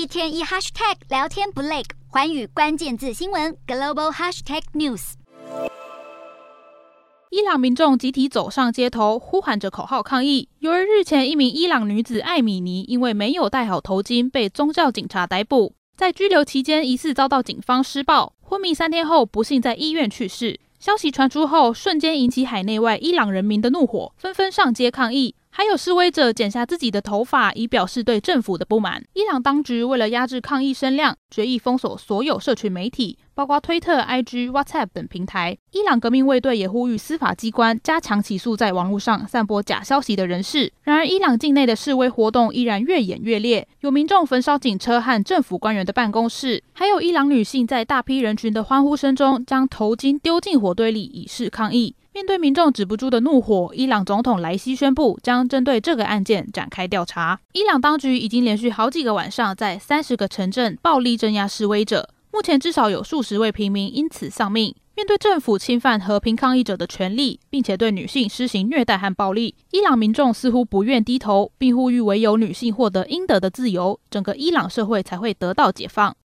一天一 hashtag 聊天不累，环宇关键字新闻 global hashtag news。伊朗民众集体走上街头，呼喊着口号抗议。由于日前一名伊朗女子艾米尼因为没有戴好头巾，被宗教警察逮捕，在拘留期间疑似遭到警方施暴，昏迷三天后不幸在医院去世。消息传出后，瞬间引起海内外伊朗人民的怒火，纷纷上街抗议。还有示威者剪下自己的头发，以表示对政府的不满。伊朗当局为了压制抗议声量，决议封锁所有社群媒体，包括推特、IG、WhatsApp 等平台。伊朗革命卫队也呼吁司法机关加强起诉在网络上散播假消息的人士。然而，伊朗境内的示威活动依然越演越烈，有民众焚烧警车和政府官员的办公室，还有伊朗女性在大批人群的欢呼声中将头巾丢进火堆里以示抗议。面对民众止不住的怒火，伊朗总统莱西宣布将针对这个案件展开调查。伊朗当局已经连续好几个晚上在三十个城镇暴力镇压示威者，目前至少有数十位平民因此丧命。面对政府侵犯和平抗议者的权利，并且对女性施行虐待和暴力，伊朗民众似乎不愿低头，并呼吁唯有女性获得应得的自由，整个伊朗社会才会得到解放。